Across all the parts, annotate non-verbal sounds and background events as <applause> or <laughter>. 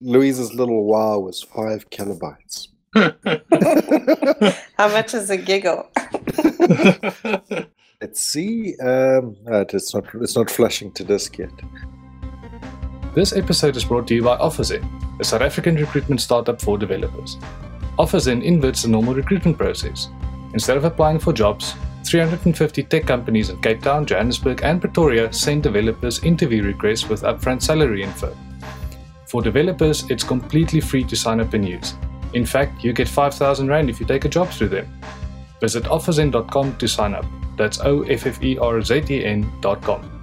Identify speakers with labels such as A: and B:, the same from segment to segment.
A: Louise's little wow was five kilobytes. <laughs>
B: How much is a giggle? <laughs>
A: Let's see. Um, uh, it's not. It's not flashing to disk yet.
C: This episode is brought to you by OfferZen, a South African recruitment startup for developers. OfferZen inverts the normal recruitment process. Instead of applying for jobs, 350 tech companies in Cape Town, Johannesburg, and Pretoria send developers interview requests with upfront salary info. For developers, it's completely free to sign up and use. In fact, you get 5,000 Rand if you take a job through them. Visit offerzen.com to sign up. That's O F F E R Z E N.com.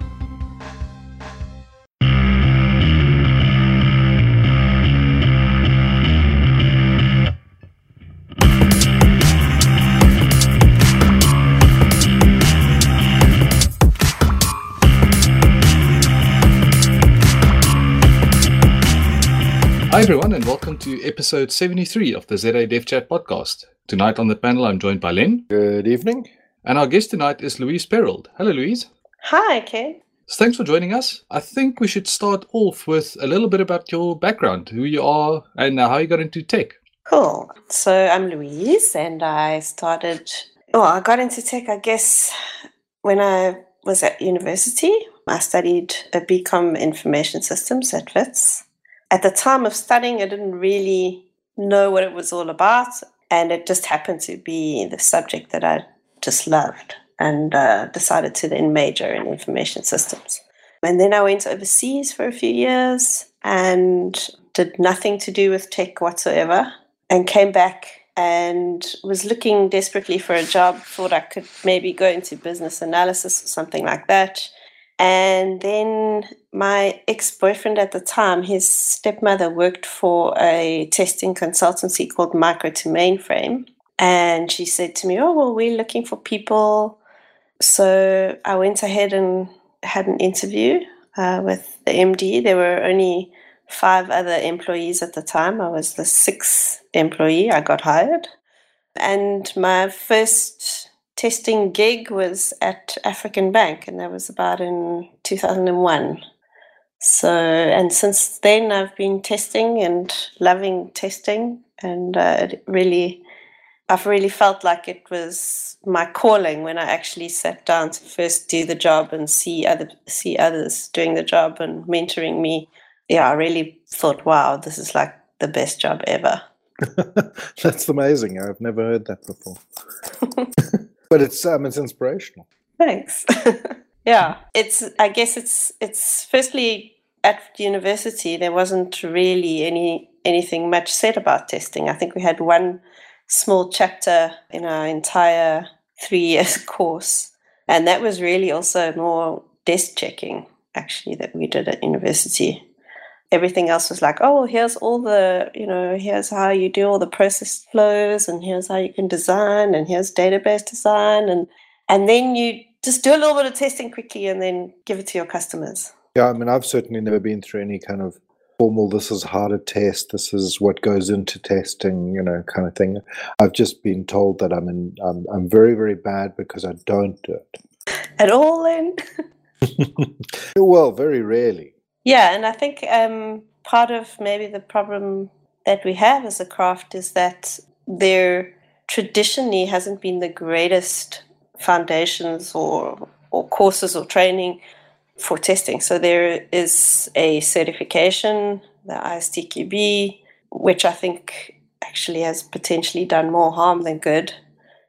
C: Hi, everyone, and welcome to episode 73 of the ZA Dev Chat podcast. Tonight on the panel, I'm joined by Len.
A: Good evening.
C: And our guest tonight is Louise Perold. Hello, Louise.
B: Hi, Kay.
C: So thanks for joining us. I think we should start off with a little bit about your background, who you are, and how you got into tech.
B: Cool. So I'm Louise, and I started, well, I got into tech, I guess, when I was at university. I studied a BCom Information Systems at WITS at the time of studying, I didn't really know what it was all about. And it just happened to be the subject that I just loved and uh, decided to then major in information systems. And then I went overseas for a few years and did nothing to do with tech whatsoever and came back and was looking desperately for a job, thought I could maybe go into business analysis or something like that. And then my ex boyfriend at the time, his stepmother worked for a testing consultancy called Micro to Mainframe. And she said to me, Oh, well, we're looking for people. So I went ahead and had an interview uh, with the MD. There were only five other employees at the time. I was the sixth employee. I got hired. And my first testing gig was at African Bank, and that was about in 2001. So, and since then, I've been testing and loving testing, and uh, it really, I've really felt like it was my calling when I actually sat down to first do the job and see other see others doing the job and mentoring me. Yeah, I really thought, wow, this is like the best job ever. <laughs>
A: That's amazing. I've never heard that before. <laughs> but it's um, it's inspirational.
B: Thanks. <laughs> yeah, it's. I guess it's it's firstly at university there wasn't really any anything much said about testing. I think we had one small chapter in our entire three years <laughs> course, and that was really also more desk checking actually that we did at university everything else was like, oh, here's all the, you know, here's how you do all the process flows, and here's how you can design, and here's database design, and and then you just do a little bit of testing quickly, and then give it to your customers.
A: Yeah, I mean, I've certainly never been through any kind of formal. This is how to test. This is what goes into testing. You know, kind of thing. I've just been told that I'm in. I'm, I'm very, very bad because I don't do it
B: at all. Then. <laughs>
A: well, very rarely.
B: Yeah, and I think um, part of maybe the problem that we have as a craft is that there traditionally hasn't been the greatest foundations or or courses or training for testing. So there is a certification, the ISTQB, which I think actually has potentially done more harm than good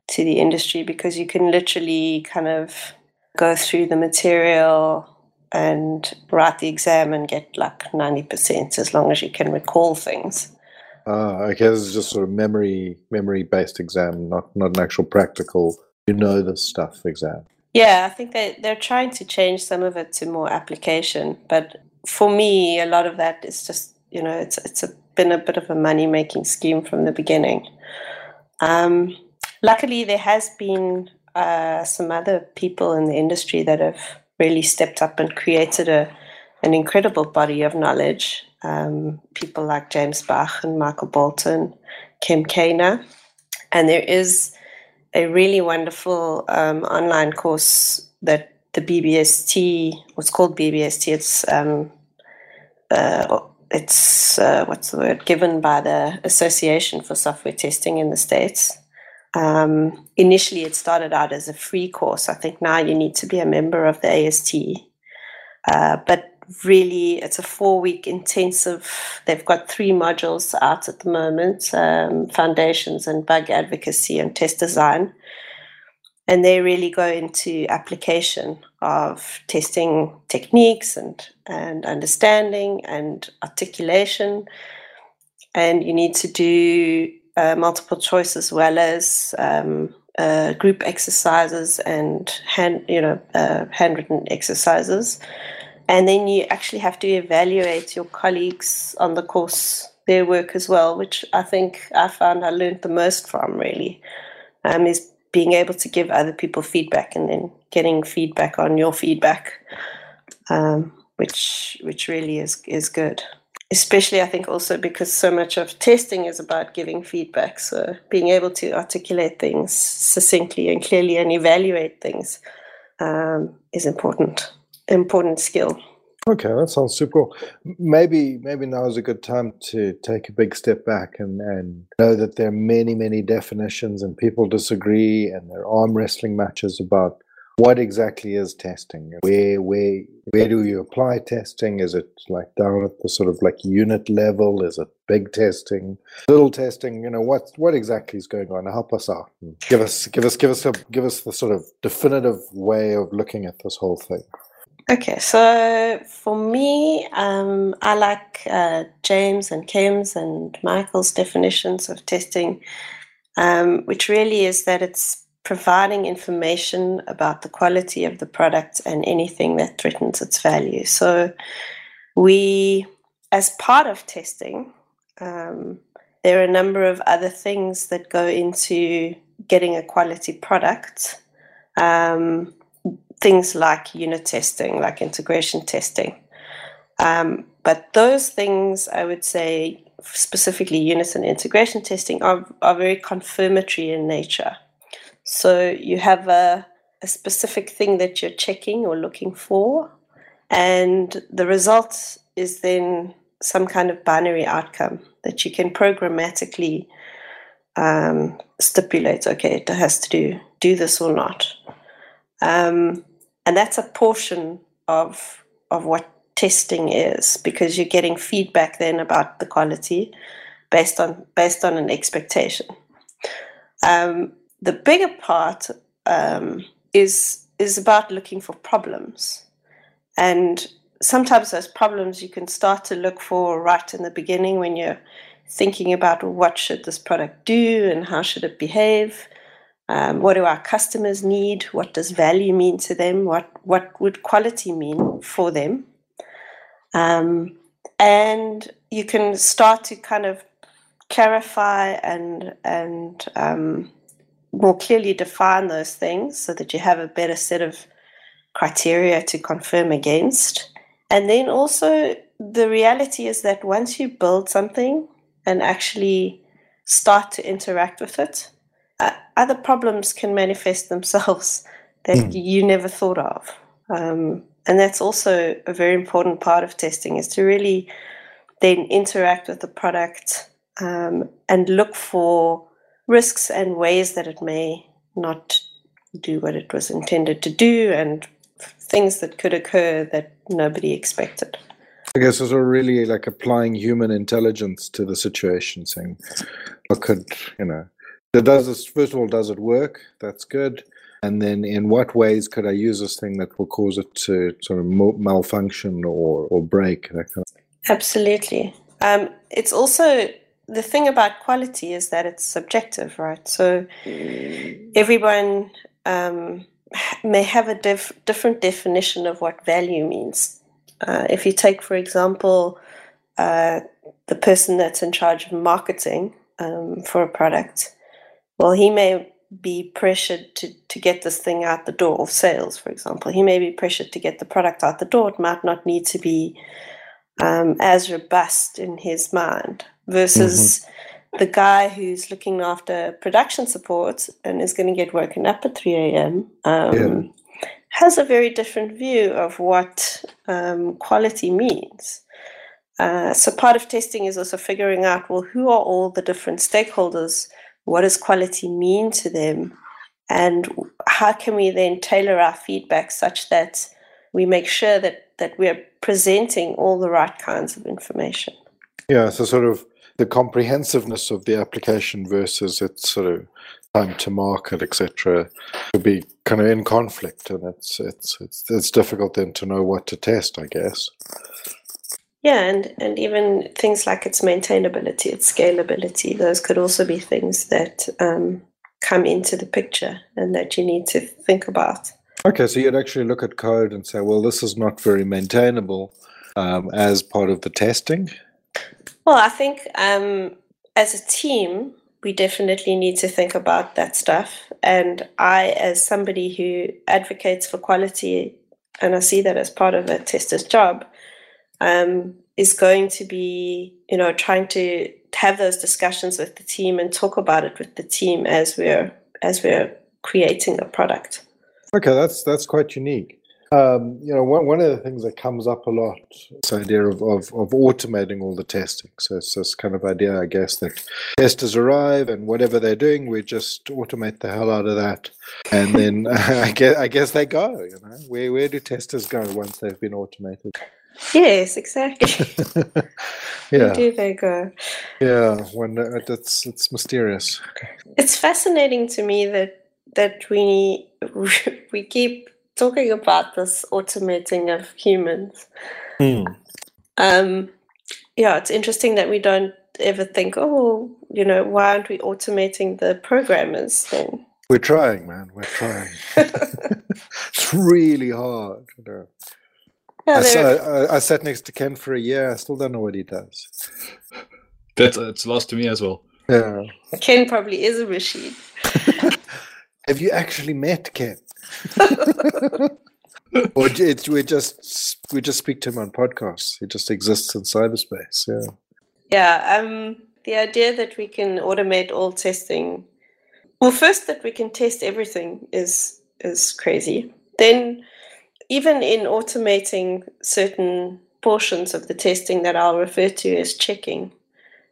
B: to the industry because you can literally kind of go through the material and write the exam and get like 90% as long as you can recall things.
A: Ah, okay. This is just sort of memory memory based exam, not not an actual practical you know the stuff exam.
B: Yeah, I think they they're trying to change some of it to more application, but for me, a lot of that is just you know it's it's a, been a bit of a money making scheme from the beginning. Um, luckily, there has been uh, some other people in the industry that have really stepped up and created a an incredible body of knowledge. Um, people like James Bach and Michael Bolton, Cem Kaner. and there is a really wonderful um, online course that the BBST, what's called BBST, it's um, uh, it's uh, what's the word given by the Association for Software Testing in the States. Um, initially, it started out as a free course. I think now you need to be a member of the AST. Uh, but really, it's a four week intensive. They've got three modules out at the moment um, foundations and bug advocacy and test design. And they really go into application of testing techniques and, and understanding and articulation. And you need to do uh, multiple choice as well as um, uh, group exercises and hand, you know, uh, handwritten exercises. And then you actually have to evaluate your colleagues on the course, their work as well, which I think I found I learned the most from really, um, is being able to give other people feedback and then getting feedback on your feedback, um, which which really is is good especially I think also because so much of testing is about giving feedback. So being able to articulate things succinctly and clearly and evaluate things um, is important, important skill.
A: Okay, that sounds super cool. Maybe maybe now is a good time to take a big step back and, and know that there are many, many definitions and people disagree and there are arm wrestling matches about what exactly is testing? Where where where do you apply testing? Is it like down at the sort of like unit level? Is it big testing? Little testing you know what what exactly is going on? Help us out give us give us give us a give us the sort of definitive way of looking at this whole thing.
B: Okay so for me um, i like uh, james and cem's and michael's definitions of testing um, which really is that it's providing information about the quality of the product and anything that threatens its value. So, we, as part of testing, um, there are a number of other things that go into getting a quality product. Um, things like unit testing, like integration testing. Um, but those things, I would say, specifically unit and integration testing, are, are very confirmatory in nature. So you have a, a specific thing that you're checking or looking for, and the result is then some kind of binary outcome that you can programmatically um, stipulate. Okay, it has to do do this or not, um, and that's a portion of of what testing is because you're getting feedback then about the quality based on based on an expectation. Um, the bigger part um, is is about looking for problems, and sometimes those problems you can start to look for right in the beginning when you're thinking about what should this product do and how should it behave. Um, what do our customers need? What does value mean to them? What what would quality mean for them? Um, and you can start to kind of clarify and and um, more clearly define those things so that you have a better set of criteria to confirm against. And then also, the reality is that once you build something and actually start to interact with it, uh, other problems can manifest themselves <laughs> that mm. you never thought of. Um, and that's also a very important part of testing is to really then interact with the product um, and look for risks and ways that it may not do what it was intended to do and things that could occur that nobody expected.
A: I guess it's really like applying human intelligence to the situation, saying, "What could you know? Does this first of all? Does it work? That's good. And then, in what ways could I use this thing that will cause it to sort of malfunction or or break? Kind of
B: Absolutely. Um, it's also the thing about quality is that it's subjective, right? So everyone um, may have a diff- different definition of what value means. Uh, if you take, for example, uh, the person that's in charge of marketing um, for a product, well, he may be pressured to, to get this thing out the door, of sales, for example. He may be pressured to get the product out the door. It might not need to be um, as robust in his mind versus mm-hmm. the guy who's looking after production support and is going to get woken up at 3 a.m. Um, yeah. has a very different view of what um, quality means. Uh, so part of testing is also figuring out well, who are all the different stakeholders? What does quality mean to them? And how can we then tailor our feedback such that we make sure that, that we're presenting all the right kinds of information?
A: Yeah, so sort of the comprehensiveness of the application versus its sort of time to market, etc., would be kind of in conflict, and it's it's it's it's difficult then to know what to test, I guess.
B: Yeah, and and even things like its maintainability, its scalability, those could also be things that um, come into the picture and that you need to think about.
A: Okay, so you'd actually look at code and say, well, this is not very maintainable um, as part of the testing.
B: Well, I think um, as a team, we definitely need to think about that stuff. And I, as somebody who advocates for quality, and I see that as part of a tester's job, um, is going to be, you know, trying to have those discussions with the team and talk about it with the team as we're as we're creating a product.
A: Okay, that's that's quite unique. Um, you know, one, one of the things that comes up a lot is the idea of, of, of automating all the testing. So it's this kind of idea, I guess, that testers arrive and whatever they're doing, we just automate the hell out of that, and then <laughs> I guess I guess they go. You know, where where do testers go once they've been automated?
B: Yes, exactly. <laughs>
A: yeah.
B: Where do they go?
A: Yeah, when uh, it's it's mysterious. Okay.
B: It's fascinating to me that that we <laughs> we keep talking about this automating of humans.
A: Hmm.
B: Um, yeah, it's interesting that we don't ever think, oh, you know, why aren't we automating the programmers then?
A: We're trying, man. We're trying. <laughs> <laughs> it's really hard. You know.
B: Yeah,
A: I, saw,
B: there-
A: I, I sat next to Ken for a year. I still don't know what he does.
C: That's it's lost to me as well.
A: Yeah.
B: Ken probably is a machine. <laughs>
A: Have you actually met Ken? <laughs> or j- it's, we just we just speak to him on podcasts. He just exists in cyberspace. Yeah.
B: Yeah, um, the idea that we can automate all testing. Well, first that we can test everything is is crazy. Then, even in automating certain portions of the testing that I'll refer to as checking,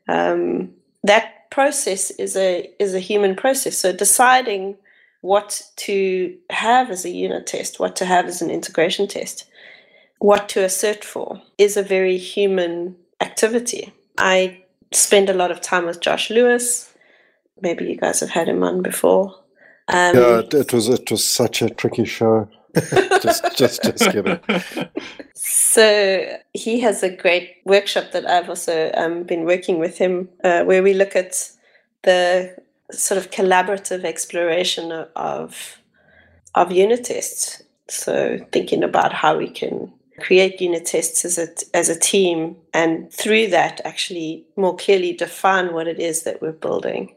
B: um, that process is a is a human process. So deciding what to have as a unit test, what to have as an integration test, what to assert for is a very human activity. I spend a lot of time with Josh Lewis. Maybe you guys have had him on before. Um,
A: yeah, it, it was it was such a tricky show. <laughs> just just just kidding. <laughs>
B: So he has a great workshop that I've also um, been working with him, uh, where we look at the sort of collaborative exploration of of, unit tests. So thinking about how we can create unit tests as a as a team, and through that actually more clearly define what it is that we're building.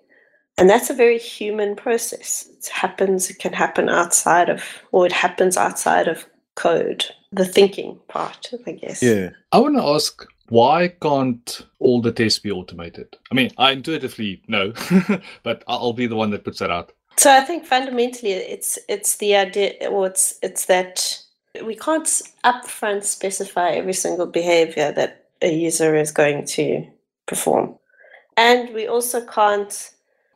B: And that's a very human process. It happens. It can happen outside of, or it happens outside of code. The thinking part, I guess.
A: Yeah.
C: I want to ask why can't all the tests be automated? I mean, I intuitively know, <laughs> but I- I'll be the one that puts that out.
B: So I think fundamentally it's it's the idea or it's it's that we can't upfront specify every single behavior that a user is going to perform. And we also can't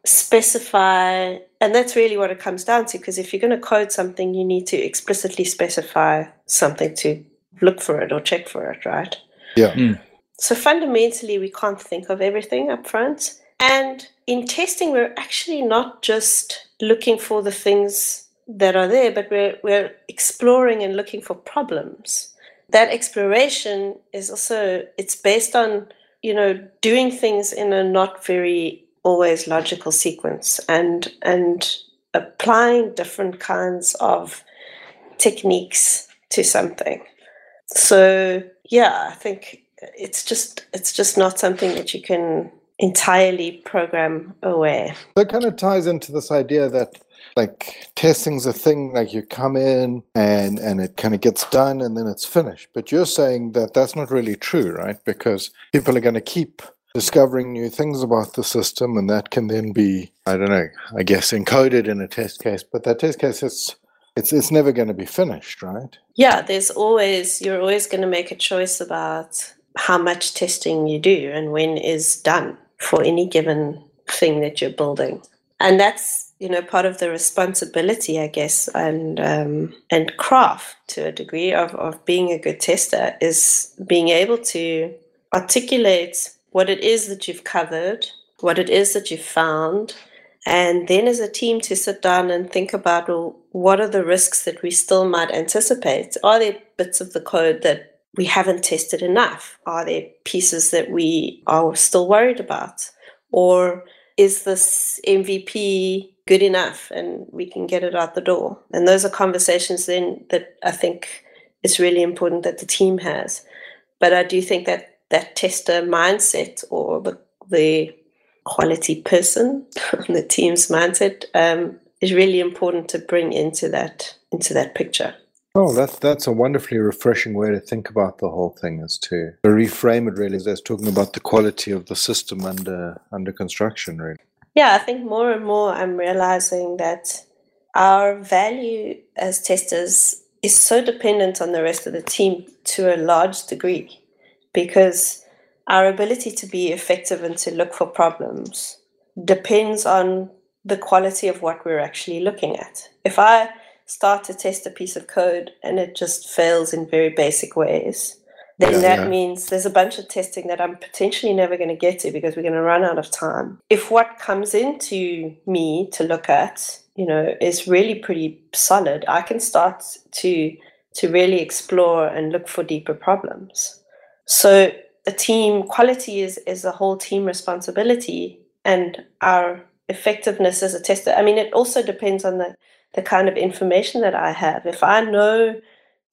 B: specify and that's really what it comes down to because if you're going to code something you need to explicitly specify something to look for it or check for it, right?
A: Yeah. Hmm.
B: So fundamentally, we can't think of everything up front. And in testing, we're actually not just looking for the things that are there, but we're, we're exploring and looking for problems. That exploration is also, it's based on, you know, doing things in a not very always logical sequence and, and applying different kinds of techniques to something. So yeah, I think it's just it's just not something that you can entirely program away.
A: That kind of ties into this idea that like testing's a thing like you come in and and it kind of gets done and then it's finished but you're saying that that's not really true right because people are going to keep discovering new things about the system and that can then be i don't know i guess encoded in a test case but that test case is it's it's never going to be finished right
B: Yeah, there's always you're always going to make a choice about how much testing you do and when is done for any given thing that you're building. And that's you know part of the responsibility, I guess, and um, and craft to a degree of, of being a good tester is being able to articulate what it is that you've covered, what it is that you've found, and then as a team to sit down and think about well, what are the risks that we still might anticipate? Are there bits of the code that we haven't tested enough? Are there pieces that we are still worried about? Or is this MVP good enough and we can get it out the door? And those are conversations then that I think it's really important that the team has. But I do think that that tester mindset or the, the quality person, <laughs> on the team's mindset, um, is really important to bring into that into that picture.
A: Oh, that's that's a wonderfully refreshing way to think about the whole thing. Is to reframe it really as talking about the quality of the system under under construction. Really.
B: Yeah, I think more and more I'm realizing that our value as testers is so dependent on the rest of the team to a large degree, because our ability to be effective and to look for problems depends on the quality of what we're actually looking at. If I start to test a piece of code and it just fails in very basic ways, then yeah, that yeah. means there's a bunch of testing that I'm potentially never going to get to because we're going to run out of time. If what comes into me to look at, you know, is really pretty solid, I can start to to really explore and look for deeper problems. So a team quality is is a whole team responsibility and our effectiveness as a tester. I mean, it also depends on the, the kind of information that I have. If I know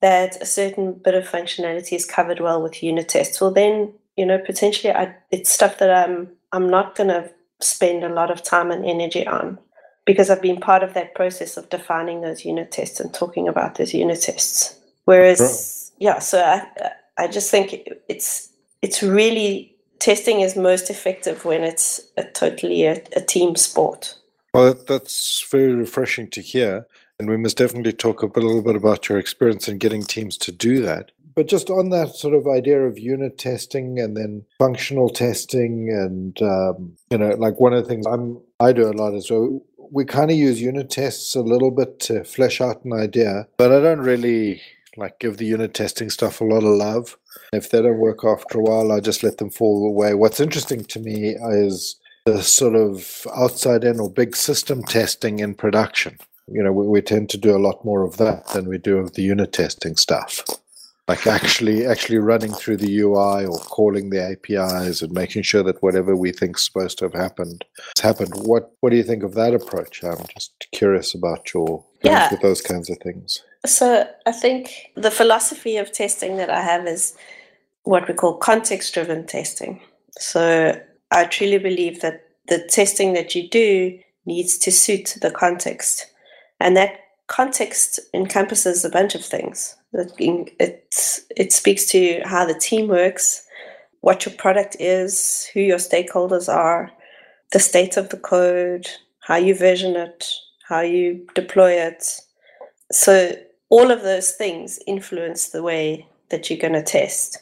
B: that a certain bit of functionality is covered well with unit tests, well, then you know potentially I, it's stuff that I'm I'm not going to spend a lot of time and energy on because I've been part of that process of defining those unit tests and talking about those unit tests. Whereas, yeah, so I I just think it's it's really testing is most effective when it's a totally a, a team sport.
A: Well, that's very refreshing to hear. And we must definitely talk a, little bit about your experience in getting teams to do that. But just on that sort of idea of unit testing and then functional testing, and um, you know, like one of the things I'm I do a lot is so we kind of use unit tests a little bit to flesh out an idea, but I don't really like give the unit testing stuff a lot of love. If they don't work after a while, I just let them fall away. What's interesting to me is the sort of outside in or big system testing in production. You know, we, we tend to do a lot more of that than we do of the unit testing stuff. Like actually actually running through the UI or calling the APIs and making sure that whatever we think is supposed to have happened has happened. What what do you think of that approach? I'm just curious about your yeah. with those kinds of things.
B: So I think the philosophy of testing that I have is what we call context driven testing. So I truly believe that the testing that you do needs to suit the context. And that context encompasses a bunch of things. It, it speaks to how the team works, what your product is, who your stakeholders are, the state of the code, how you version it, how you deploy it. So all of those things influence the way that you're going to test.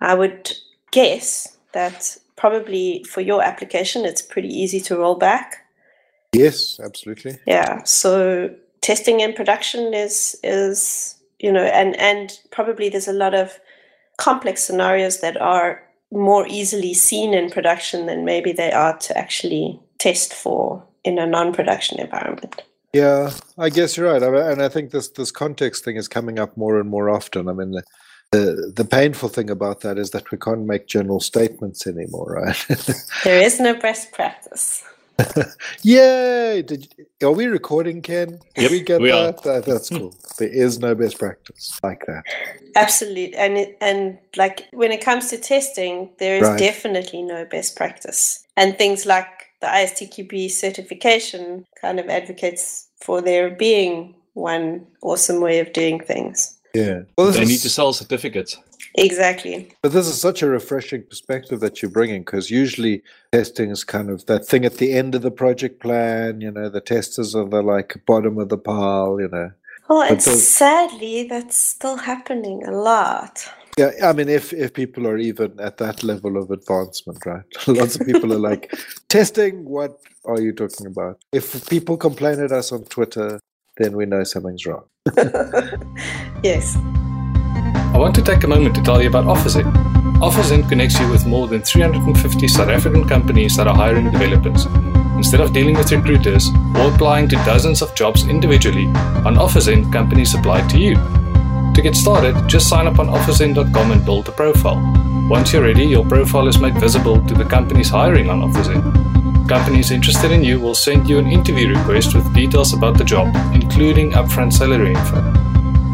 B: I would guess that probably for your application, it's pretty easy to roll back.
A: Yes, absolutely.
B: Yeah. So testing in production is is you know, and and probably there's a lot of complex scenarios that are more easily seen in production than maybe they are to actually test for in a non-production environment.
A: Yeah, I guess you're right, and I think this this context thing is coming up more and more often. I mean, the the, the painful thing about that is that we can't make general statements anymore, right? <laughs>
B: there is no best practice. <laughs>
A: Yay! Did, are we recording, Ken?
C: Did yep,
A: we get
C: we
A: that? that? That's cool. There is no best practice like that.
B: Absolutely, and it, and like when it comes to testing, there is right. definitely no best practice, and things like the ISTQB certification kind of advocates for there being one awesome way of doing things.
A: Yeah.
C: Well, they is, need to sell certificates.
B: Exactly.
A: But this is such a refreshing perspective that you're bringing because usually testing is kind of that thing at the end of the project plan. You know, the testers are the like bottom of the pile. You know.
B: Well, and those... sadly, that's still happening a lot.
A: Yeah, I mean, if if people are even at that level of advancement, right? <laughs> Lots of people are like, <laughs> testing. What are you talking about? If people complain at us on Twitter, then we know something's wrong. <laughs>
B: yes.
C: I want to take a moment to tell you about OfferZen. OfferZen connects you with more than 350 South African companies that are hiring developers. Instead of dealing with recruiters or applying to dozens of jobs individually, on OfferZen, companies apply to you. To get started, just sign up on OfferZen.com and build a profile. Once you're ready, your profile is made visible to the companies hiring on OfferZen. Companies interested in you will send you an interview request with details about the job, including upfront salary info.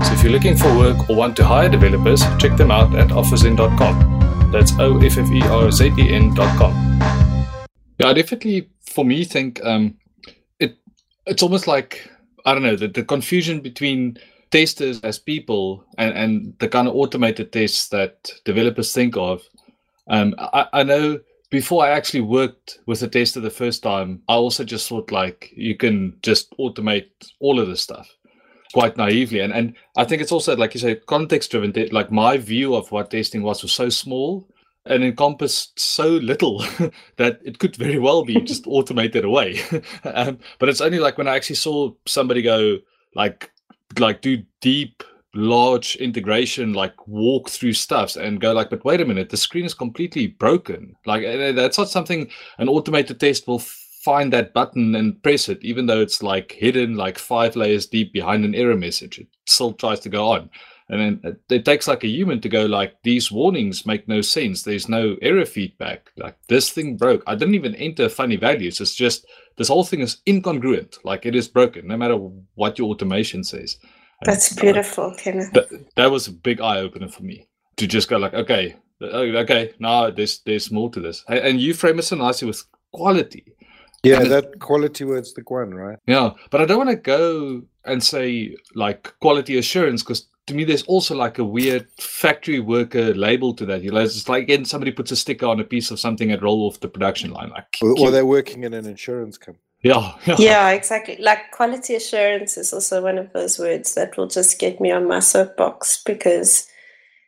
C: So if you're looking for work or want to hire developers, check them out at OfferZen.com. That's O F F E R Z E N.com. Yeah, I definitely, for me, think um, it. It's almost like I don't know the, the confusion between testers as people and, and the kind of automated tests that developers think of. Um, I, I know before I actually worked with a tester the first time, I also just thought like you can just automate all of this stuff quite naively. And and I think it's also like you say, context driven. Like my view of what testing was was so small and encompassed so little <laughs> that it could very well be just <laughs> automated away. <laughs> um, but it's only like when I actually saw somebody go like like do deep large integration like walk through stuffs and go like but wait a minute the screen is completely broken. Like eh, eh, that's not something an automated test will find that button and press it even though it's like hidden like five layers deep behind an error message. It still tries to go on and then it takes like a human to go like these warnings make no sense. There's no error feedback. Like this thing broke. I didn't even enter funny values. It's just this whole thing is incongruent. Like it is broken no matter what your automation says.
B: That's beautiful, Kenneth.
C: That, that was a big eye opener for me to just go like, okay, oh, okay, now there's there's more to this, and you frame it so nicely with quality.
A: Yeah, that quality word's the one, right?
C: Yeah, but I don't want to go and say like quality assurance because to me there's also like a weird factory worker label to that. You know, it's like again somebody puts a sticker on a piece of something and roll off the production line, like
A: or, or they're working in an insurance company.
C: Yeah,
B: yeah, <laughs> yeah, exactly. Like quality assurance is also one of those words that will just get me on my soapbox because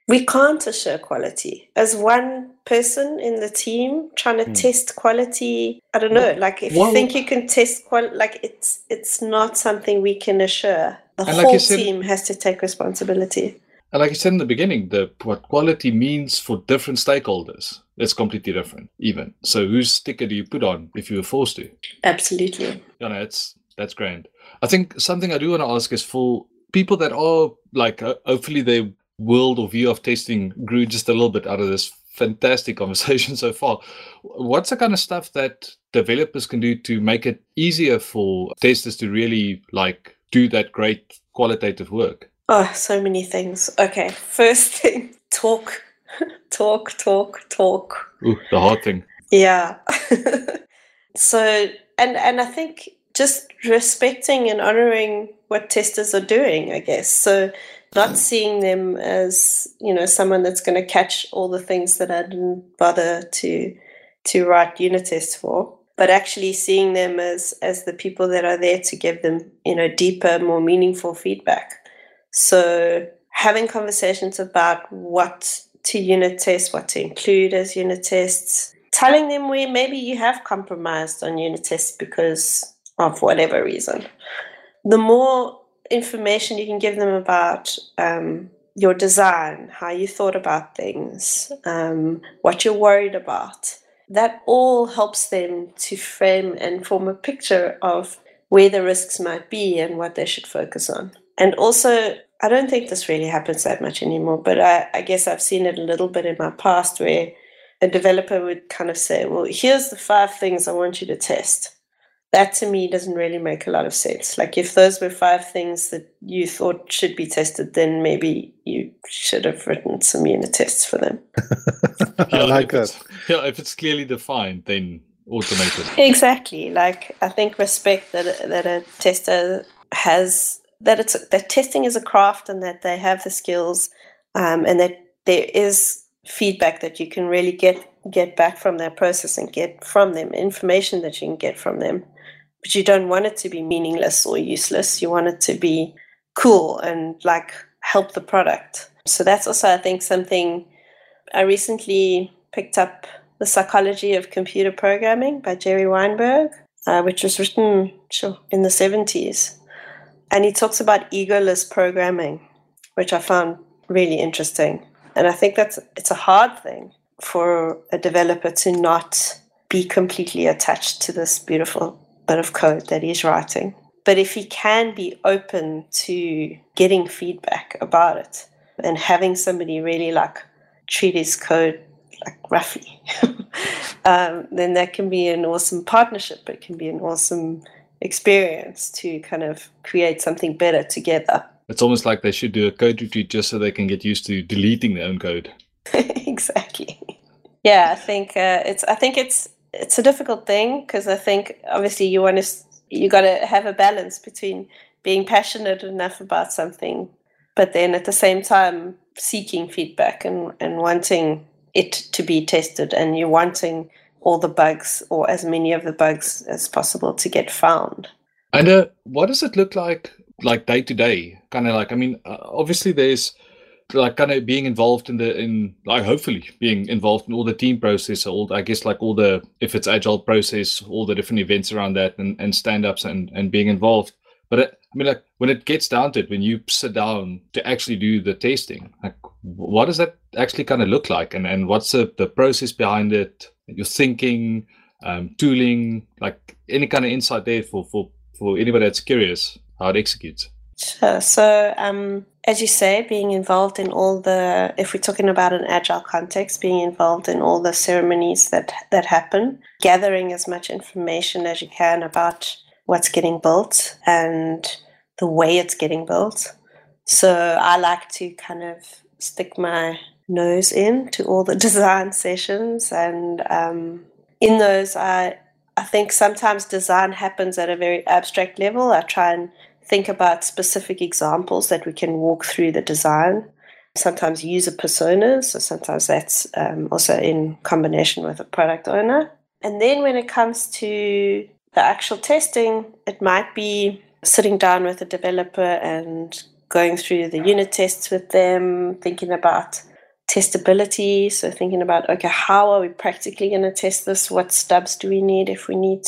B: we can't assure quality. As one person in the team trying to mm. test quality, I don't know. Like if well, you think you can test quality, like it's it's not something we can assure. The whole like said, team has to take responsibility.
C: And like you said in the beginning, the what quality means for different stakeholders it's completely different even so whose sticker do you put on if you were forced to
B: absolutely
C: you know it's that's grand i think something i do want to ask is for people that are like uh, hopefully their world or view of testing grew just a little bit out of this fantastic <laughs> conversation so far what's the kind of stuff that developers can do to make it easier for testers to really like do that great qualitative work
B: oh so many things okay first <laughs> thing talk talk, talk, talk.
C: Ooh, the hard thing.
B: Yeah. <laughs> so, and and I think just respecting and honoring what testers are doing, I guess. So, not seeing them as you know someone that's going to catch all the things that I didn't bother to to write unit tests for, but actually seeing them as as the people that are there to give them you know deeper, more meaningful feedback. So having conversations about what to unit test, what to include as unit tests, telling them where maybe you have compromised on unit tests because of whatever reason. The more information you can give them about um, your design, how you thought about things, um, what you're worried about, that all helps them to frame and form a picture of where the risks might be and what they should focus on. And also I don't think this really happens that much anymore, but I, I guess I've seen it a little bit in my past where a developer would kind of say, Well, here's the five things I want you to test. That to me doesn't really make a lot of sense. Like, if those were five things that you thought should be tested, then maybe you should have written some unit tests for them. <laughs>
A: I like that.
C: Yeah, if it's clearly defined, then automated.
B: Exactly. Like, I think respect that, that a tester has that it's that testing is a craft and that they have the skills um, and that there is feedback that you can really get get back from their process and get from them information that you can get from them but you don't want it to be meaningless or useless you want it to be cool and like help the product So that's also, I think, something I recently picked up The Psychology of Computer Programming by Jerry Weinberg, uh, which was written sure, in the 70s. And he talks about egoless programming, which I found really interesting. And I think that's it's a hard thing for a developer to not be completely attached to this beautiful bit of code that he's writing. But if he can be open to getting feedback about it and having somebody really like treat his code like roughly, <laughs> um, then that can be an awesome partnership. It can be an awesome experience to kind of create something better together.
C: It's almost like they should do a code retreat just so they can get used to deleting their own code. <laughs>
B: exactly. Yeah, I think uh, it's. I think it's it's a difficult thing because I think obviously you want to you got to have a balance between being passionate enough about something, but then at the same time seeking feedback and and wanting it to be tested, and you're wanting all the bugs or as many of the bugs as possible to get found.
C: And uh, what does it look like, like day to day? Kind of like, I mean, uh, obviously there's like kind of being involved in the in like hopefully being involved in all the team process, all I guess like all the if it's agile process, all the different events around that, and and stand ups and and being involved. But it, I mean, like when it gets down to it, when you sit down to actually do the testing, like what does that actually kind of look like, and and what's the the process behind it? Your thinking, um, tooling, like any kind of insight there for for for anybody that's curious how it executes.
B: Sure. So, um, as you say, being involved in all the, if we're talking about an agile context, being involved in all the ceremonies that that happen, gathering as much information as you can about what's getting built and the way it's getting built. So, I like to kind of stick my nose in to all the <laughs> design sessions, and um, in those, I I think sometimes design happens at a very abstract level. I try and think about specific examples that we can walk through the design. Sometimes user personas, so sometimes that's um, also in combination with a product owner. And then when it comes to the actual testing, it might be sitting down with a developer and going through the unit tests with them, thinking about testability. So thinking about, okay, how are we practically going to test this? What stubs do we need if we need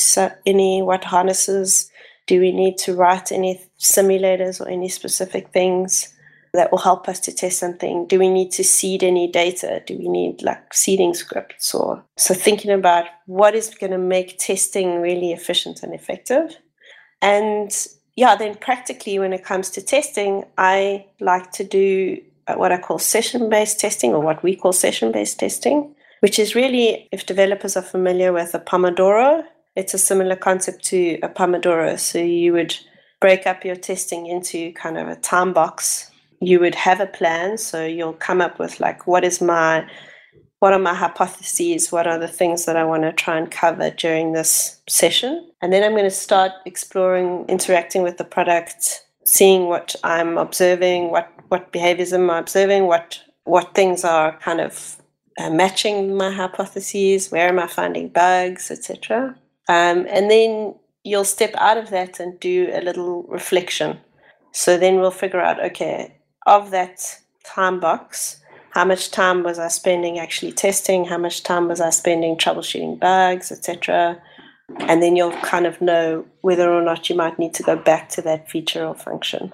B: any? What harnesses do we need to write any simulators or any specific things that will help us to test something? Do we need to seed any data? Do we need like seeding scripts or so thinking about what is going to make testing really efficient and effective? And yeah, then practically when it comes to testing, I like to do uh, what I call session based testing or what we call session based testing, which is really, if developers are familiar with a Pomodoro, it's a similar concept to a Pomodoro. So you would break up your testing into kind of a time box. You would have a plan. So you'll come up with like, what is my, what are my hypotheses? What are the things that I want to try and cover during this session? And then I'm going to start exploring, interacting with the product, seeing what I'm observing, what, what behaviors am I observing, what, what things are kind of uh, matching my hypotheses, where am I finding bugs, etc. Um, and then you'll step out of that and do a little reflection. So then we'll figure out okay, of that time box, how much time was I spending actually testing? How much time was I spending troubleshooting bugs, etc. And then you'll kind of know whether or not you might need to go back to that feature or function.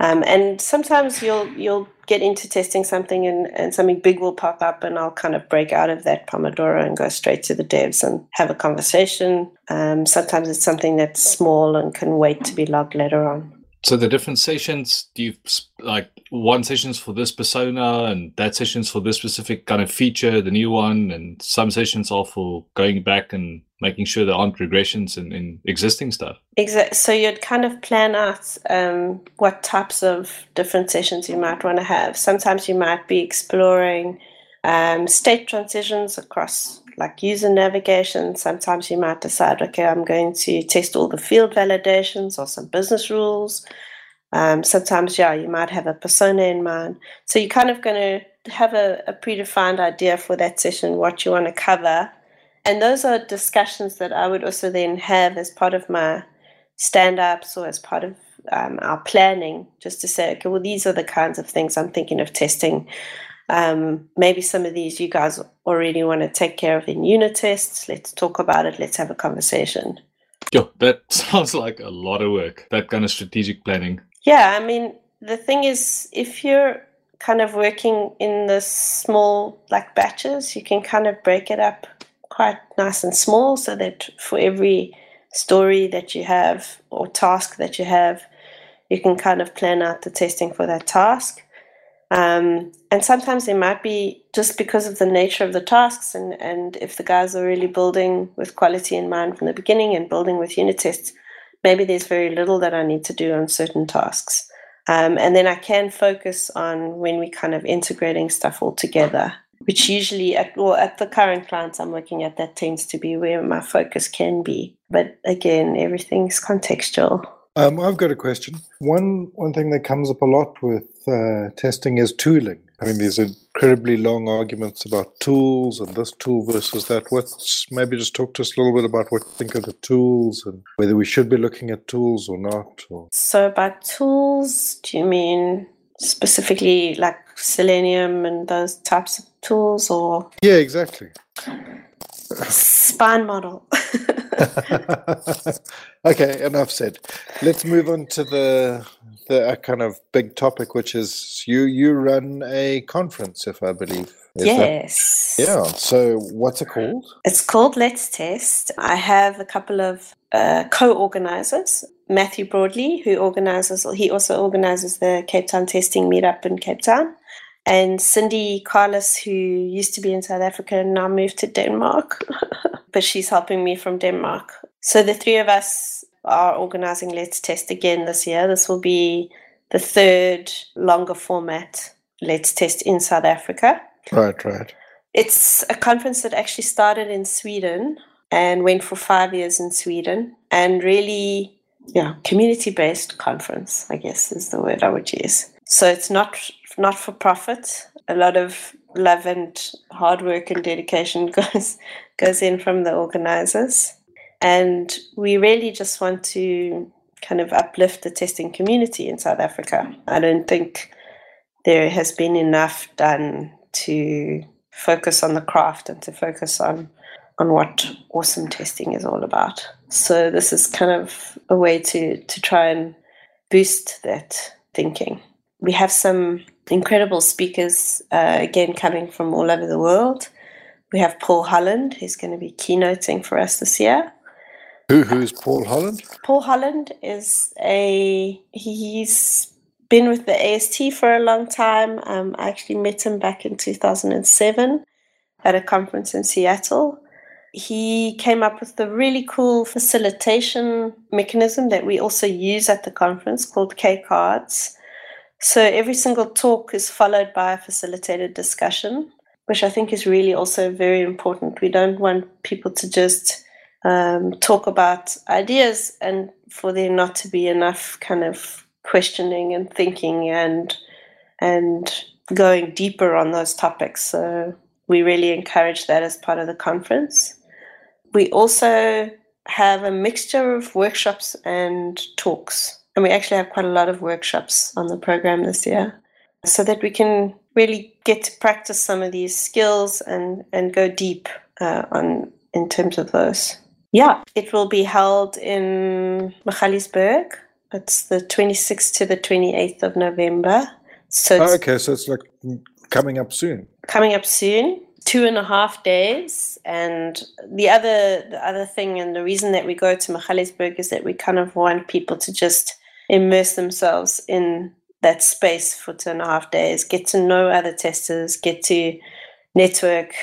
B: Um, and sometimes you'll you'll get into testing something and, and something big will pop up and I'll kind of break out of that Pomodoro and go straight to the devs and have a conversation. Um, sometimes it's something that's small and can wait to be logged later on.
C: So the different sessions, do you like one sessions for this persona and that sessions for this specific kind of feature, the new one, and some sessions are for going back and making sure there aren't regressions in, in existing stuff.
B: Exactly. So you'd kind of plan out um, what types of different sessions you might want to have. Sometimes you might be exploring um, state transitions across like user navigation. Sometimes you might decide, okay, I'm going to test all the field validations or some business rules. Um, sometimes, yeah, you might have a persona in mind. So you're kind of going to have a, a predefined idea for that session, what you want to cover. And those are discussions that I would also then have as part of my stand ups or as part of um, our planning, just to say, okay, well, these are the kinds of things I'm thinking of testing. Um, maybe some of these you guys already want to take care of in unit tests. Let's talk about it. Let's have a conversation.
C: Yeah, that <laughs> sounds like a lot of work, that kind of strategic planning.
B: Yeah, I mean, the thing is, if you're kind of working in the small like batches, you can kind of break it up quite nice and small so that for every story that you have or task that you have, you can kind of plan out the testing for that task. Um, and sometimes it might be just because of the nature of the tasks, and, and if the guys are really building with quality in mind from the beginning and building with unit tests, maybe there's very little that I need to do on certain tasks. Um, and then I can focus on when we kind of integrating stuff all together, which usually at well at the current clients I'm working at, that tends to be where my focus can be. But again, everything's contextual.
A: Um, I've got a question. One one thing that comes up a lot with uh, testing is tooling. I mean, there's incredibly long arguments about tools and this tool versus that. What's maybe just talk to us a little bit about what you think of the tools and whether we should be looking at tools or not. Or...
B: So, about tools, do you mean specifically like Selenium and those types of tools, or
A: yeah, exactly.
B: Spine model. <laughs> <laughs>
A: okay, enough said. Let's move on to the the kind of big topic, which is you you run a conference, if I believe.
B: Is yes.
A: That, yeah. So what's it called?
B: It's called Let's Test. I have a couple of uh, co-organizers. Matthew Broadley, who organizes, he also organizes the Cape Town Testing Meetup in Cape Town and Cindy Carlos, who used to be in South Africa and now moved to Denmark, <laughs> but she's helping me from Denmark. So the three of us are organizing Let's Test again this year. This will be the third longer format Let's Test in South Africa.
A: Right, right.
B: It's a conference that actually started in Sweden and went for five years in Sweden and really, yeah, community based conference, I guess is the word I would use. So it's not not for profit. A lot of love and hard work and dedication <laughs> goes goes in from the organizers. And we really just want to kind of uplift the testing community in South Africa. I don't think there has been enough done to focus on the craft and to focus on on what awesome testing is all about. So this is kind of a way to to try and boost that thinking. We have some incredible speakers, uh, again, coming from all over the world. We have Paul Holland, who's going to be keynoting for us this year.
A: Who, who's Paul Holland?
B: Paul Holland is a, he's been with the AST for a long time. Um, I actually met him back in 2007 at a conference in Seattle. He came up with a really cool facilitation mechanism that we also use at the conference called K Cards so every single talk is followed by a facilitated discussion, which I think is really also very important. We don't want people to just um, talk about ideas and for there not to be enough kind of questioning and thinking and and going deeper on those topics. So we really encourage that as part of the conference. We also have a mixture of workshops and talks. And we actually have quite a lot of workshops on the program this year so that we can really get to practice some of these skills and, and go deep uh, on in terms of those. Yeah, it will be held in Magaliesburg. It's the 26th to the 28th of November.
A: So oh, okay, so it's like coming up soon.
B: Coming up soon two and a half days. And the other the other thing and the reason that we go to Magaliesburg is that we kind of want people to just immerse themselves in that space for two and a half days, get to know other testers, get to network.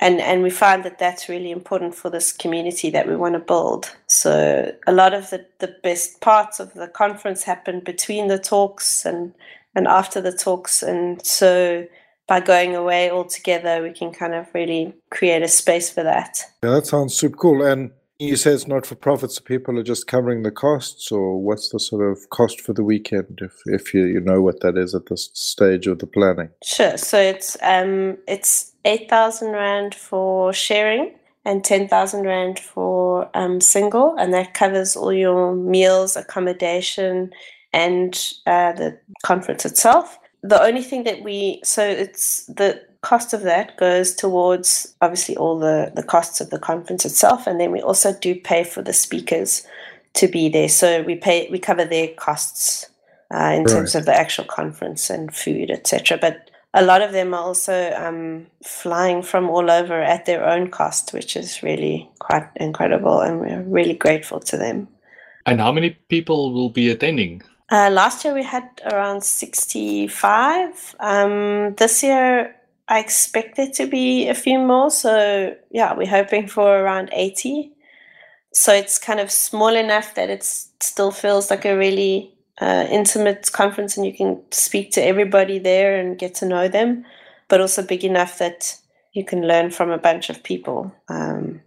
B: And, and we find that that's really important for this community that we want to build. So a lot of the, the best parts of the conference happen between the talks and, and after the talks. And so by going away all together, we can kind of really create a space for that.
A: Yeah, that sounds super cool. And you say it's not for profit, so people are just covering the costs, or what's the sort of cost for the weekend, if if you, you know what that is at this stage of the planning?
B: Sure. So it's um it's eight thousand rand for sharing and ten thousand rand for um single, and that covers all your meals, accommodation, and uh, the conference itself. The only thing that we so it's the cost of that goes towards obviously all the the costs of the conference itself, and then we also do pay for the speakers to be there. So we pay we cover their costs uh, in right. terms of the actual conference and food, etc. But a lot of them are also um, flying from all over at their own cost, which is really quite incredible, and we're really grateful to them.
C: And how many people will be attending?
B: Uh, last year we had around 65. Um, this year I expect there to be a few more. So, yeah, we're hoping for around 80. So it's kind of small enough that it still feels like a really uh, intimate conference and you can speak to everybody there and get to know them, but also big enough that you can learn from a bunch of people. Um,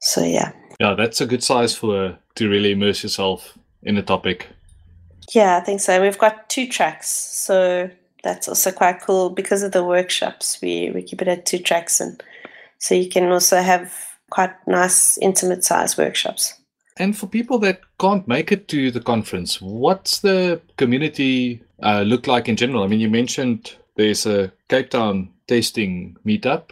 B: so yeah.
C: Yeah, that's a good size for to really immerse yourself in a topic.
B: Yeah, I think so. We've got two tracks, so that's also quite cool because of the workshops. We we keep it at two tracks, and so you can also have quite nice intimate size workshops.
C: And for people that can't make it to the conference, what's the community uh, look like in general? I mean, you mentioned there's a Cape Town testing meetup.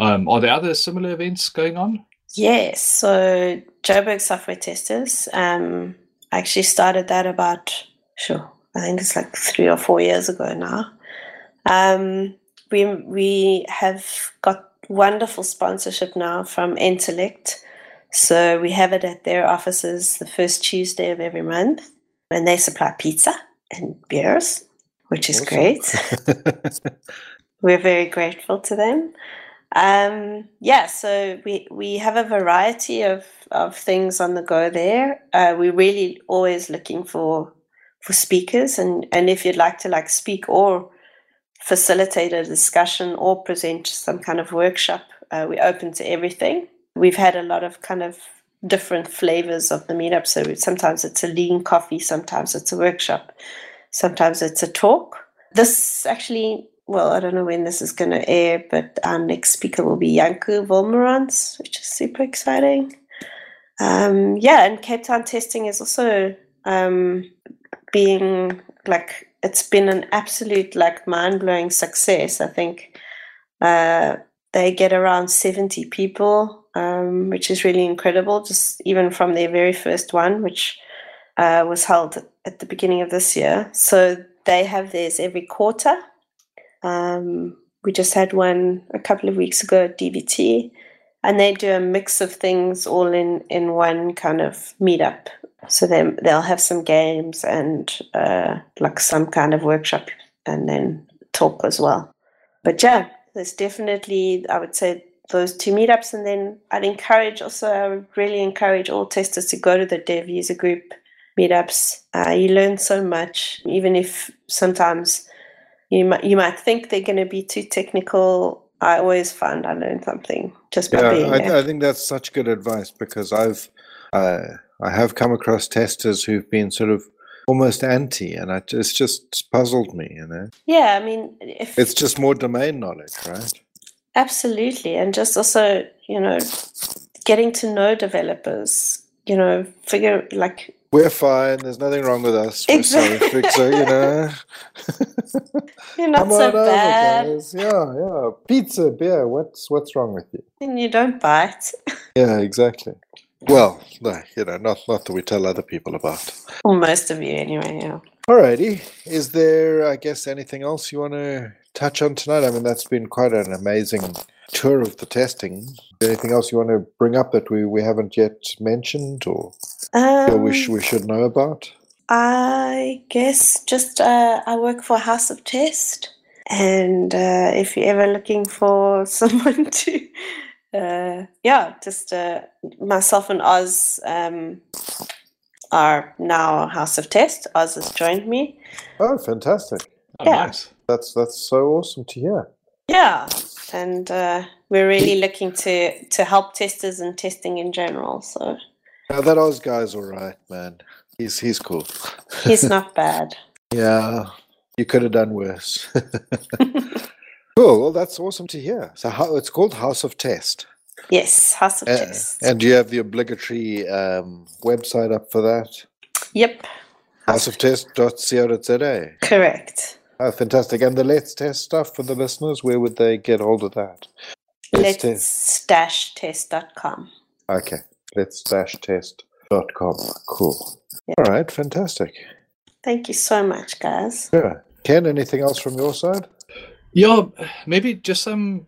C: Um, are there other similar events going on?
B: Yes. So Joburg Software Testers um, actually started that about, sure, I think it's like three or four years ago now. Um, we we have got wonderful sponsorship now from Entelect so we have it at their offices the first Tuesday of every month, and they supply pizza and beers, which is awesome. great. <laughs> We're very grateful to them. Um, yeah, so we we have a variety of of things on the go there. Uh, we're really always looking for for speakers, and and if you'd like to like speak or facilitate a discussion or present some kind of workshop, uh, we're open to everything we've had a lot of kind of different flavors of the meetup. So sometimes it's a lean coffee, sometimes it's a workshop, sometimes it's a talk. This actually, well, I don't know when this is going to air, but our next speaker will be Yanku Wolmerans, which is super exciting. Um, yeah, and Cape Town testing is also um, being like it's been an absolute like mind blowing success. I think uh, they get around seventy people um, which is really incredible, just even from their very first one, which uh, was held at the beginning of this year. So they have theirs every quarter. Um, we just had one a couple of weeks ago at DVT, and they do a mix of things all in, in one kind of meetup. So they, they'll have some games and uh, like some kind of workshop and then talk as well. But yeah, there's definitely, I would say, those two meetups. And then I'd encourage also, I would really encourage all testers to go to the dev user group meetups. Uh, you learn so much, even if sometimes you might, you might think they're going to be too technical. I always find I learn something just by
A: yeah,
B: being
A: I,
B: there.
A: I think that's such good advice because I've uh, I have come across testers who've been sort of almost anti, and I, it's just puzzled me. You know.
B: Yeah, I mean, if
A: it's just more domain knowledge, right?
B: Absolutely. And just also, you know, getting to know developers, you know, figure like
A: we're fine. There's nothing wrong with us. We're exactly. fixer, you know. <laughs>
B: You're not Come so bad.
A: Over, yeah, yeah. Pizza, beer. What's what's wrong with you?
B: And you don't bite.
A: yeah, exactly. Well, no, you know, not not that we tell other people about.
B: Well, most of you, anyway. Yeah.
A: Alrighty. Is there, I guess, anything else you want to touch on tonight? I mean, that's been quite an amazing tour of the testing. Anything else you want to bring up that we, we haven't yet mentioned or um, we, sh- we should know about?
B: I guess just uh, I work for House of Test. And uh, if you're ever looking for <laughs> someone to, uh, yeah, just uh, myself and Oz um, are now House of Test. Oz has joined me.
A: Oh, fantastic!
C: Oh, yeah. Nice.
A: That's that's so awesome to hear.
B: Yeah, and uh, we're really looking to to help testers and testing in general. So.
A: Yeah, that Oz guy's all right, man. He's he's cool.
B: He's <laughs> not bad.
A: yeah, you could have done worse. <laughs> cool. Well, that's awesome to hear. So, how it's called House of Test.
B: Yes, House of uh, Test.
A: And do you have the obligatory um, website up for that?
B: Yep.
A: houseoftest.co.za.
B: Correct.
A: Oh, fantastic. And the Let's Test stuff for the listeners, where would they get hold of that?
B: Let's dash test.com.
A: Okay. Let's dash test.com. Cool. Yeah. All right. Fantastic.
B: Thank you so much, guys.
A: Yeah. Ken, anything else from your side?
C: Yeah, maybe just some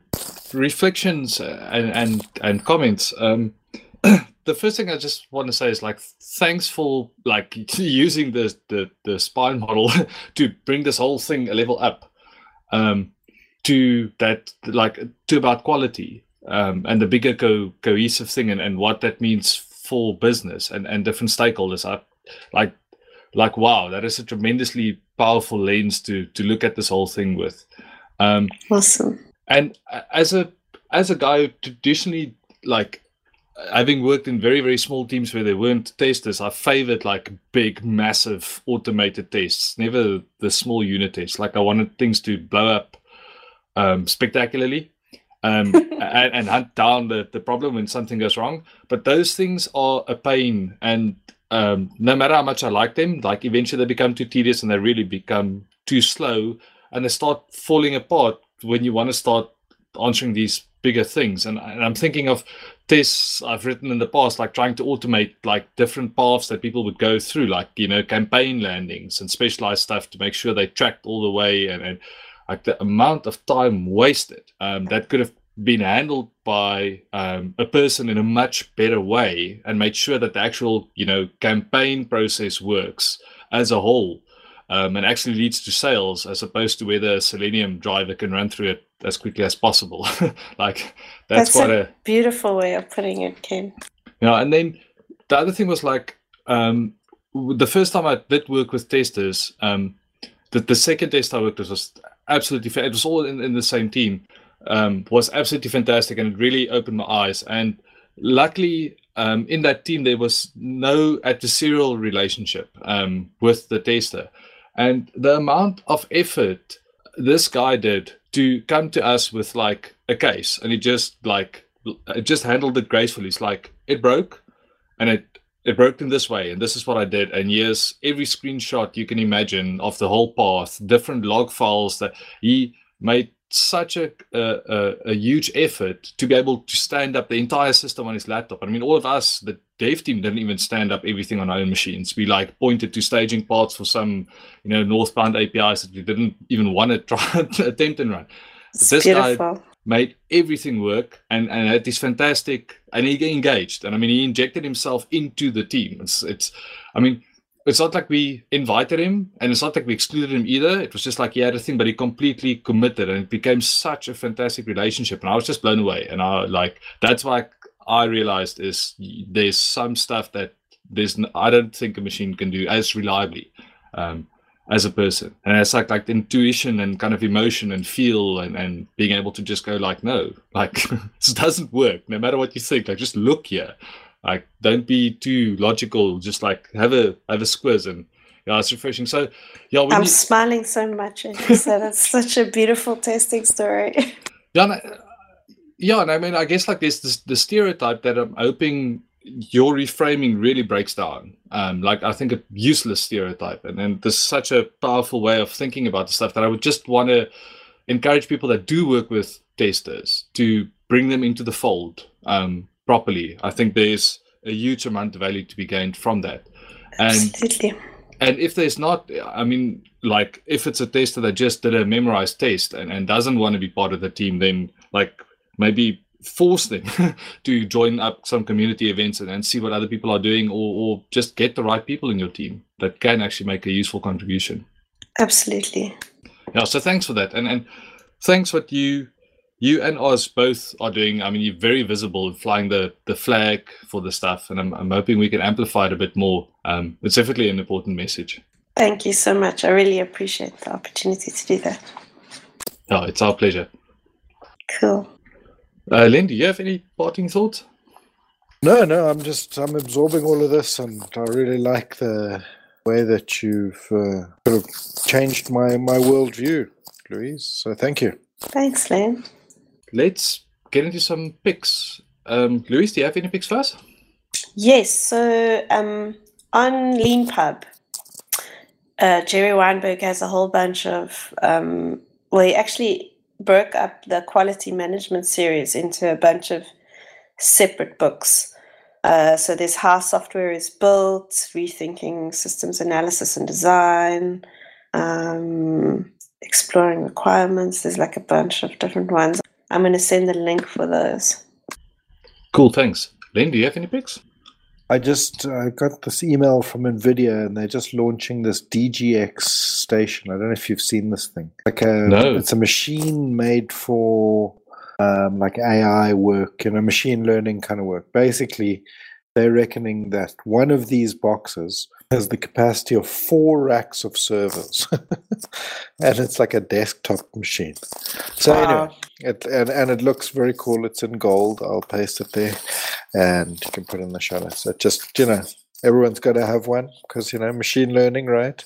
C: reflections and and, and comments. Um, <clears throat> the first thing I just want to say is like thanks for like <laughs> using the the, the spine model <laughs> to bring this whole thing a level up um, to that like to about quality um, and the bigger co- cohesive thing and, and what that means for business and, and different stakeholders. I like like wow, that is a tremendously powerful lens to to look at this whole thing with.
B: Um, awesome.
C: And as a as a guy who traditionally like having worked in very very small teams where there weren't testers i favored like big massive automated tests never the small unit tests like i wanted things to blow up um, spectacularly um, <laughs> and, and, hunt down the, the problem when something goes wrong but those things are a pain and um, no matter how much i like them like eventually they become too tedious and they really become too slow and they start falling apart when you want to start answering these bigger things. And, and i'm thinking of tests I've written in the past, like trying to automate like different paths that people would go through, like you know, campaign landings and specialized stuff to make sure they tracked all the way and, and like the amount of time wasted um, that could have been handled by um, a person in a much better way and made sure that the actual you know campaign process works as a whole um, and actually leads to sales as opposed to whether a selenium driver can run through it as quickly as possible. <laughs> like that's,
B: that's quite a, a, beautiful way of putting it, Ken.
C: Yeah, and then the other thing was like um, the first time I did work with testers, um, the, the second test I worked with was absolutely it was all in, in the same team. Um, was absolutely fantastic and it really opened my eyes. And luckily, um, in that team, there was no adversarial relationship um, with the tester. And the amount of effort this guy did to come to us with like a case and he just like it just handled it gracefully. It's like it broke and it it broke in this way and this is what i did. And yes every screenshot you can imagine of the whole path different log files that he made such a, a, a, huge effort to be able to stand up the entire system on his laptop. I mean, all of us, the dev team, didn't even stand up everything on our own machines. We like pointed to staging parts for some, you know, northbound APIs that we didn't even want to try <laughs> attempt and run.
B: this beautiful. guy
C: made everything work and and had this fantastic and he engaged and I mean he injected himself into the team. It's it's I mean it's not like we invited him and it's not like we excluded him either. It was just like he had a thing, but he completely committed and it became such a fantastic relationship. And I was just blown away. And I like that's why I realized is there's some stuff that there's I don't think a machine can do as reliably um, as a person. And it's like like intuition and kind of emotion and feel and, and being able to just go like, no, like <laughs> this doesn't work. No matter what you think, like just look here like don't be too logical just like have a have a squiz and yeah it's refreshing. So yeah
B: i'm you... smiling so much and you said. It's <laughs> such a beautiful testing story.
C: Yeah and I, yeah and i mean i guess like there's this the stereotype that i'm hoping your reframing really breaks down. Um like i think a useless stereotype. And then there's such a powerful way of thinking about the stuff that i would just want to encourage people that do work with testers to bring them into the fold. Um properly. I think there's a huge amount of value to be gained from that. And
B: Absolutely.
C: and if there's not, I mean, like if it's a tester that just did a memorized test and, and doesn't want to be part of the team, then like maybe force them <laughs> to join up some community events and, and see what other people are doing or, or just get the right people in your team that can actually make a useful contribution.
B: Absolutely.
C: Yeah, so thanks for that. And and thanks what you you and Oz both are doing. I mean, you're very visible, flying the the flag for the stuff, and I'm I'm hoping we can amplify it a bit more. Um, it's definitely an important message.
B: Thank you so much. I really appreciate the opportunity to do that.
C: Oh, it's our pleasure.
B: Cool.
C: Uh, Len, do you have any parting thoughts?
A: No, no. I'm just I'm absorbing all of this, and I really like the way that you've uh, sort of changed my my worldview, Louise. So thank you.
B: Thanks, Len
C: let's get into some picks. Um, Louise, do you have any picks for us?
B: Yes. So um, on LeanPub, uh, Jerry Weinberg has a whole bunch of, um, well, he actually broke up the quality management series into a bunch of separate books. Uh, so there's how software is built, rethinking systems analysis and design, um, exploring requirements. There's like a bunch of different ones. I'm going to send the link for those.
C: Cool, thanks. Len, do you have any picks?
A: I just uh, got this email from Nvidia, and they're just launching this DGX station. I don't know if you've seen this thing. Like a,
C: No.
A: it's a machine made for um, like AI work, you know, machine learning kind of work. Basically, they're reckoning that one of these boxes has the capacity of four racks of servers, <laughs> and it's like a desktop machine. So anyway, it, and and it looks very cool. It's in gold. I'll paste it there, and you can put it in the show notes. So just you know, everyone's got to have one because you know, machine learning, right?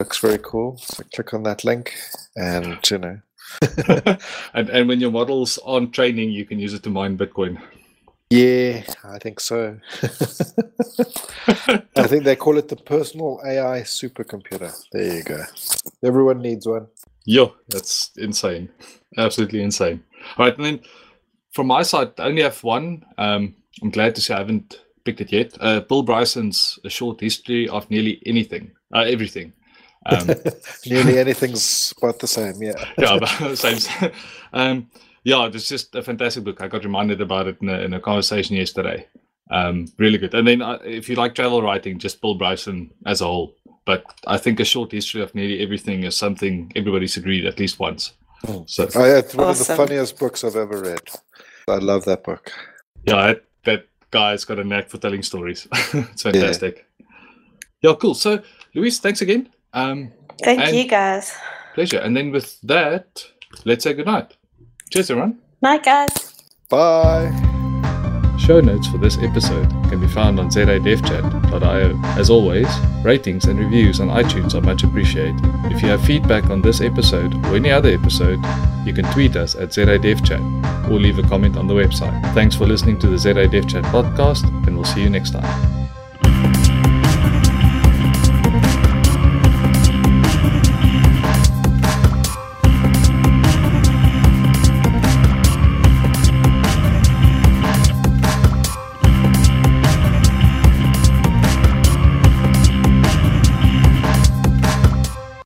A: Looks very cool. So click on that link, and you know, <laughs>
C: and and when your models aren't training, you can use it to mine Bitcoin.
A: Yeah, I think so. <laughs> I think they call it the personal AI supercomputer. There you go. Everyone needs one.
C: Yo, that's insane. Absolutely insane. All right, and then from my side, I only have one. Um, I'm glad to say I haven't picked it yet. Uh, Bill Bryson's A Short History of Nearly Anything, uh, Everything. Um, <laughs>
A: Nearly <laughs> anything's about the same. Yeah.
C: yeah, but the same. Um, yeah, it's just a fantastic book. I got reminded about it in a, in a conversation yesterday. Um, really good. And then uh, if you like travel writing, just Bill Bryson as a whole. But I think a short history of nearly everything is something everybody should read at least once.
A: Mm.
C: So
A: I, it's one of the funniest books I've ever read. I love that book.
C: yeah, that, that guy's got a knack for telling stories. <laughs> it's fantastic. Yeah. cool. So Louise, thanks again. Um,
B: Thank you guys.
C: pleasure. And then with that, let's say goodnight. Cheers, everyone.
B: Night, guys.
A: Bye.
C: Show notes for this episode can be found on zadevchat.io. As always, ratings and reviews on iTunes are much appreciated. If you have feedback on this episode or any other episode, you can tweet us at zadevchat or leave a comment on the website. Thanks for listening to the ZA Dev Chat podcast, and we'll see you next time.